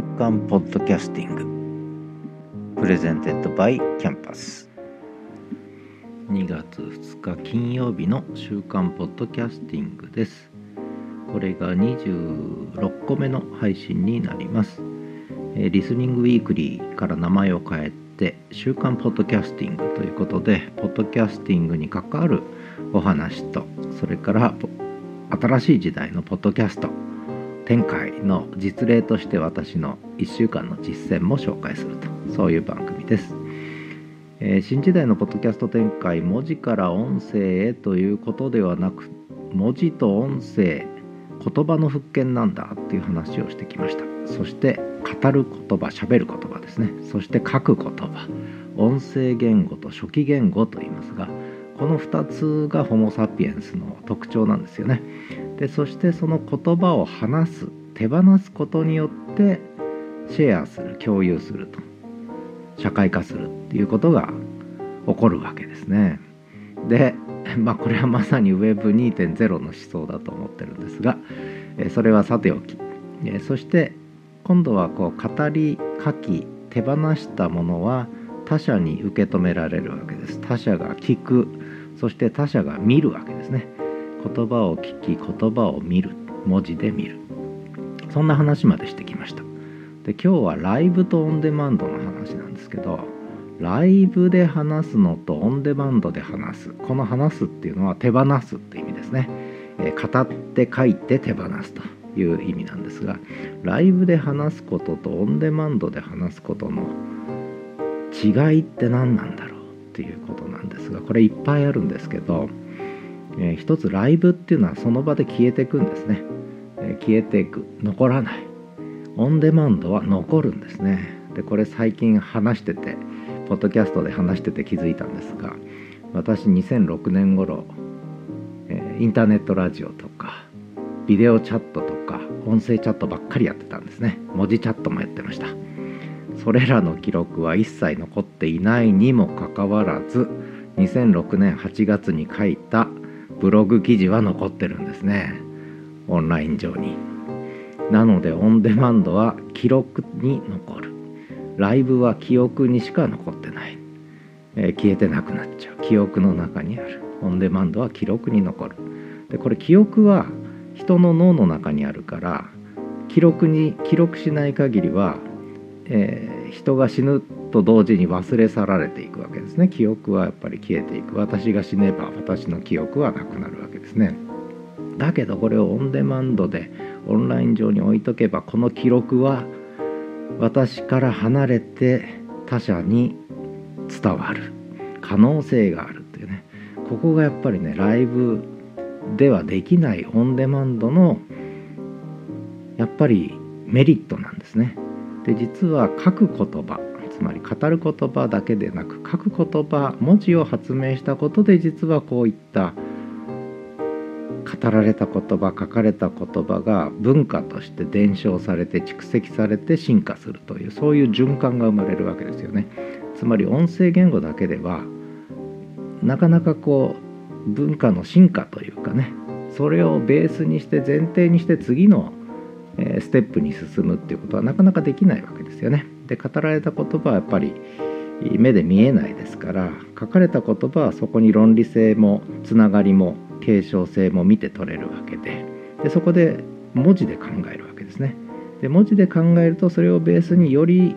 週刊ポッドキャスティング。 Presented by キャンパス2月2日金曜日の週刊ポッドキャスティングです。これが26個目の配信になります。リスニングウィークリーから名前を変えて週刊ポッドキャスティングということでポッドキャスティングに関わるお話とそれから新しい時代のポッドキャスト展開の実例として私の1週間の実践も紹介すると。そういう番組です、えー、新時代のポッドキャスト展開文字から音声へということではなく文字と音声言葉の復権なんだっていう話をしてきました。そして語る言葉喋る言葉ですね。そして書く言葉。音声言語と初期言語と言いますがこの2つがホモ・サピエンスの特徴なんですよね。でそしてその言葉を話す手放すことによってシェアする共有すると。社会化するっていうことが起こるわけですね。でまあこれはまさに Web2.0 の思想だと思ってるんですがそれはさておき。そして今度はこう語り書き手放したものは他者に受け止められるわけです。他者が聞くそして他者が見るわけですね。言葉を聞き言葉を見る。文字で見る。そんな話までしてきました。で今日はライブとオンデマンドの話なんですけどライブで話すのとオンデマンドで話す。この話すっていうのは手放すって意味ですね、えー、語って書いて手放すという意味なんですがライブで話すこととオンデマンドで話すことの違いって何なんだろう。っていうことなんですがこれいっぱいあるんですけど、えー、一つライブっていうのはその場で消えていくんですね、えー、消えていく残らない。オンデマンドは残るんですね。でこれ最近話しててポッドキャストで話してて気づいたんですが私2006年頃、えー、インターネットラジオとかビデオチャットとか音声チャットばっかりやってたんですね。文字チャットもやってました。それらの記録は一切残っていないにもかかわらず2006年8月に書いたブログ記事は残ってるんですね。オンライン上に。なのでオンデマンドは記録に残る。ライブは記憶にしか残ってない、えー、消えてなくなっちゃう。記憶の中にある。オンデマンドは記録に残る。でこれ記憶は人の脳の中にあるから記録に記録しない限りはえー、人が死ぬと同時に忘れ去られていくわけですね。記憶はやっぱり消えていく。私が死ねば私の記憶はなくなるわけですね。だけどこれをオンデマンドでオンライン上に置いとけばこの記録は私から離れて他者に伝わる。可能性があるっていうね。ここがやっぱりねライブではできないオンデマンドのやっぱりメリットなんですね。で実は書く言葉つまり語る言葉だけでなく書く言葉文字を発明したことで実はこういった語られた言葉書かれた言葉が文化として伝承されて蓄積されて進化するというそういう循環が生まれるわけですよね。つまり音声言語だけではなかなかこう文化の進化というかねそれをベースにして前提にして次のえステップに進むっていうことはなかなかできないわけですよね。で語られた言葉はやっぱり目で見えないですから書かれた言葉はそこに論理性もつながりも継承性も見て取れるわけででそこで文字で考えるわけですね。で文字で考えるとそれをベースにより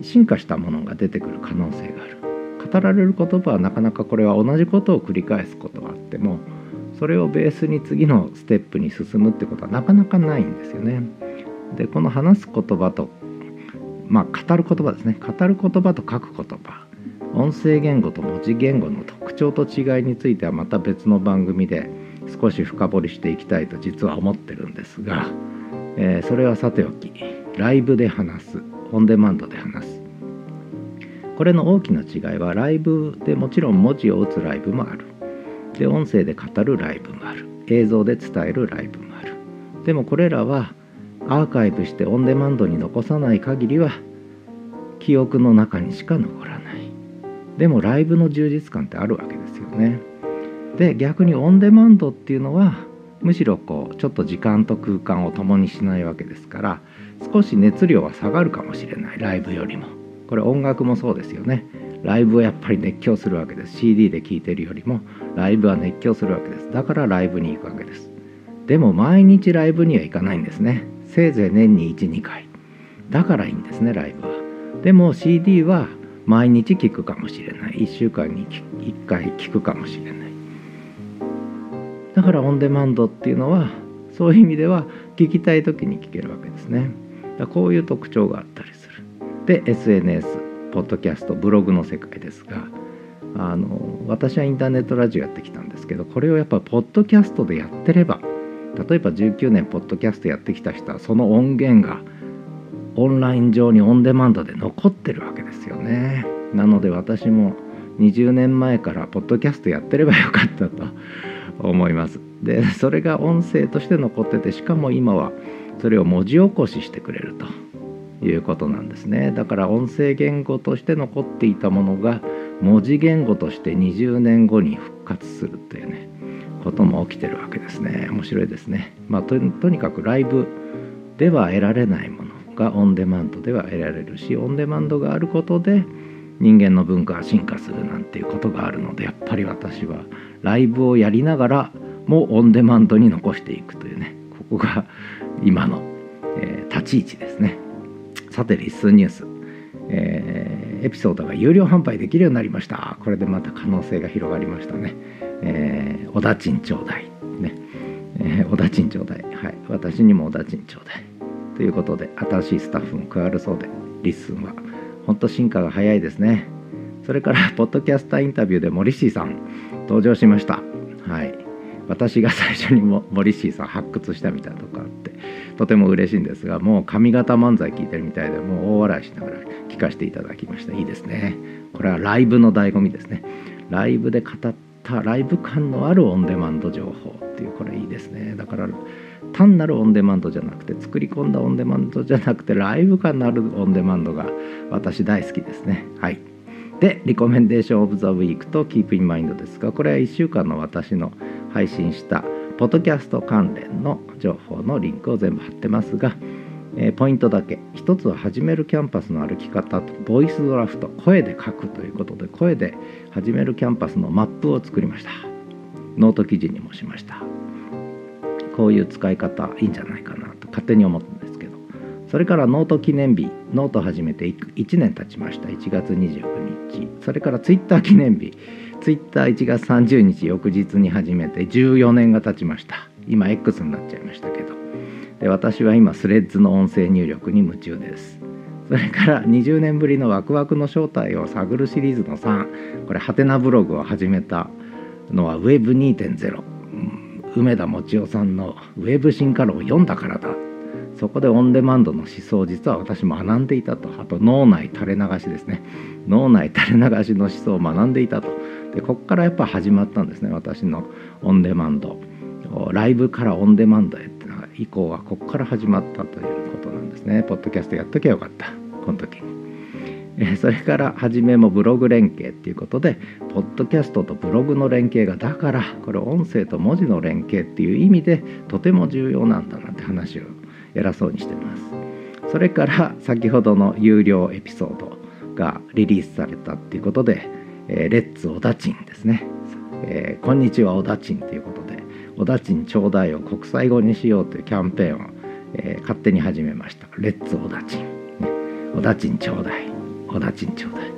進化したものが出てくる可能性がある。語られる言葉はなかなかこれは同じことを繰り返すことはあってもそれをベースに次のステップに進むってことはなかなかないんですよね。でこの話す言葉とまあ語る言葉ですね。語る言葉と書く言葉。音声言語と文字言語の特徴と違いについてはまた別の番組で少し深掘りしていきたいと実は思ってるんですが、えー、それはさておきライブで話すオンデマンドで話す。これの大きな違いはライブでもちろん文字を打つライブもある。で音声で語るライブもある。映像で伝えるライブもある。でもこれらはアーカイブしてオンデマンドに残さない限りは記憶の中にしか残らない。でもライブの充実感ってあるわけですよね。で逆にオンデマンドっていうのはむしろこうちょっと時間と空間を共にしないわけですから少し熱量は下がるかもしれない。ライブよりも。これ音楽もそうですよね。ライブをやっぱり熱狂するわけです。CD で聴いてるよりもライブは熱狂するわけです。だからライブに行くわけです。でも毎日ライブには行かないんですね。せいぜい年に12回。だからいいんですねライブは。でも CD は毎日聴くかもしれない。1週間に1回聴くかもしれない。だからオンデマンドっていうのはそういう意味では聴きたい時に聴けるわけですね。だこういう特徴があったりする。で SNS ポッドキャストブログの世界ですがあの私はインターネットラジオやってきたんですけどこれをやっぱポッドキャストでやってれば例えば19年ポッドキャストやってきた人はその音源がオンライン上にオンデマンドで残ってるわけですよね。なので私も20年前からポッドキャストやってればよかったと思います。でそれが音声として残っててしかも今はそれを文字起こししてくれると。いうことなんですね。だから音声言語として残っていたものが文字言語として20年後に復活するというねことも起きてるわけですね。面白いですね。まあとにかくライブでは得られないものがオンデマンドでは得られるしオンデマンドがあることで人間の文化が進化するなんていうことがあるのでやっぱり私はライブをやりながらもオンデマンドに残していくというねここが今の、えー、立ち位置ですね。さてリスニュース、えー、エピソードが有料販売できるようになりました。これでまた可能性が広がりましたね、えー、おだちんちょうだいね、えー、おだちんちょうだいはい。私にもおだちんちょうだいということで新しいスタッフも加わるそうでリッスンは。本当進化が早いですね。それからポッドキャスターインタビューでモリシーさん登場しました。はい。私が最初にもモリシーさん発掘したみたいなとこあって。とても嬉しいんですがもう上方漫才聞いてるみたいでもう大笑いしながら聞かせていただきました。いいですね。これはライブの醍醐味ですね。ライブで語ったライブ感のあるオンデマンド情報っていうこれいいですね。だから単なるオンデマンドじゃなくて作り込んだオンデマンドじゃなくてライブ感のあるオンデマンドが私大好きですね。はい。でリコメンデーションオブザウィークとキープインマインドですがこれは1週間の私の配信したポッドキャスト関連の情報のリンクを全部貼ってますが、えー、ポイントだけ一つは始めるキャンパスの歩き方と voice draft 声で書くということで声で始めるキャンパスのマップを作りました。ノート記事にもしました。こういう使い方いいんじゃないかなと勝手に思ったんですけど。それからノート記念日ノート始めて1年経ちました。1月29日。それからツイッター記念日。ツイッター1月30日翌日に始めて14年が経ちました。今 X になっちゃいましたけど。で私は今スレッズの音声入力に夢中です。それから20年ぶりのワクワクの正体を探るシリーズの3これハテナブログを始めたのは Web2.0 梅田もちおさんのウェブ進化論を読んだからだ。そこでオンデマンドの思想実は私学んでいたと。あと脳内垂れ流しですね。脳内垂れ流しの思想を学んでいたと。でここからやっぱ始まったんですね私のオンデマンド。ライブからオンデマンドへっていうのが以降はここから始まったということなんですね。ポッドキャストやっときゃよかったこの時に。それから初めもブログ連携っていうことでポッドキャストとブログの連携がだからこれ音声と文字の連携っていう意味でとても重要なんだなんて話を偉そうにしてます。それから先ほどの有料エピソードがリリースされたっていうことで「えー、レッツおだちん」ですね、えー、こんにちはおだちん」ということで「おだちんちょうだい」を国際語にしようというキャンペーンを、えー、勝手に始めました「レッツおだちん」ね「おだちんちょうだい」おだちんちょうだい。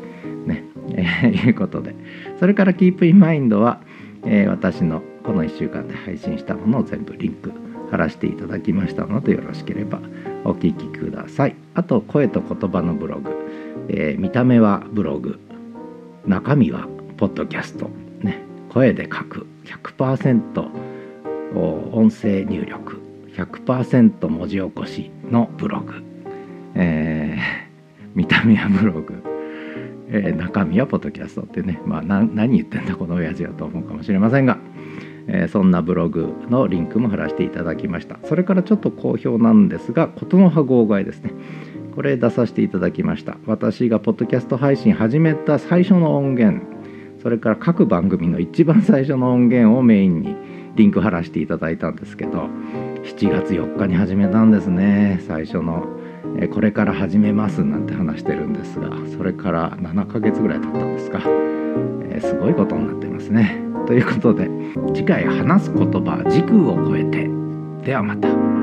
ね、えー、いうことで。それから Keep in Mind は、えー、私のこの1週間で配信したものを全部リンク貼らせていただきましたのでよろしければお聞きください。あと声と言葉のブログ、えー、見た目はブログ。中身はポッドキャスト、ね、声で書く。100%音声入力。100%文字起こしのブログ、えー見た目はブログ、えー、中身はポッドキャストってね、まあ、何言ってんだこの親父はと思うかもしれませんが、えー、そんなブログのリンクも貼らせていただきました。それからちょっと好評なんですが琴の葉号外ですね。これ出させていただきました。私がポッドキャスト配信始めた最初の音源それから各番組の一番最初の音源をメインにリンク貼らせていただいたんですけど7月4日に始めたんですね。最初の「これから始めます」なんて話してるんですがそれから7ヶ月ぐらい経ったんですか、えー、すごいことになってますね。ということで次回話す言葉時空を超えて。ではまた。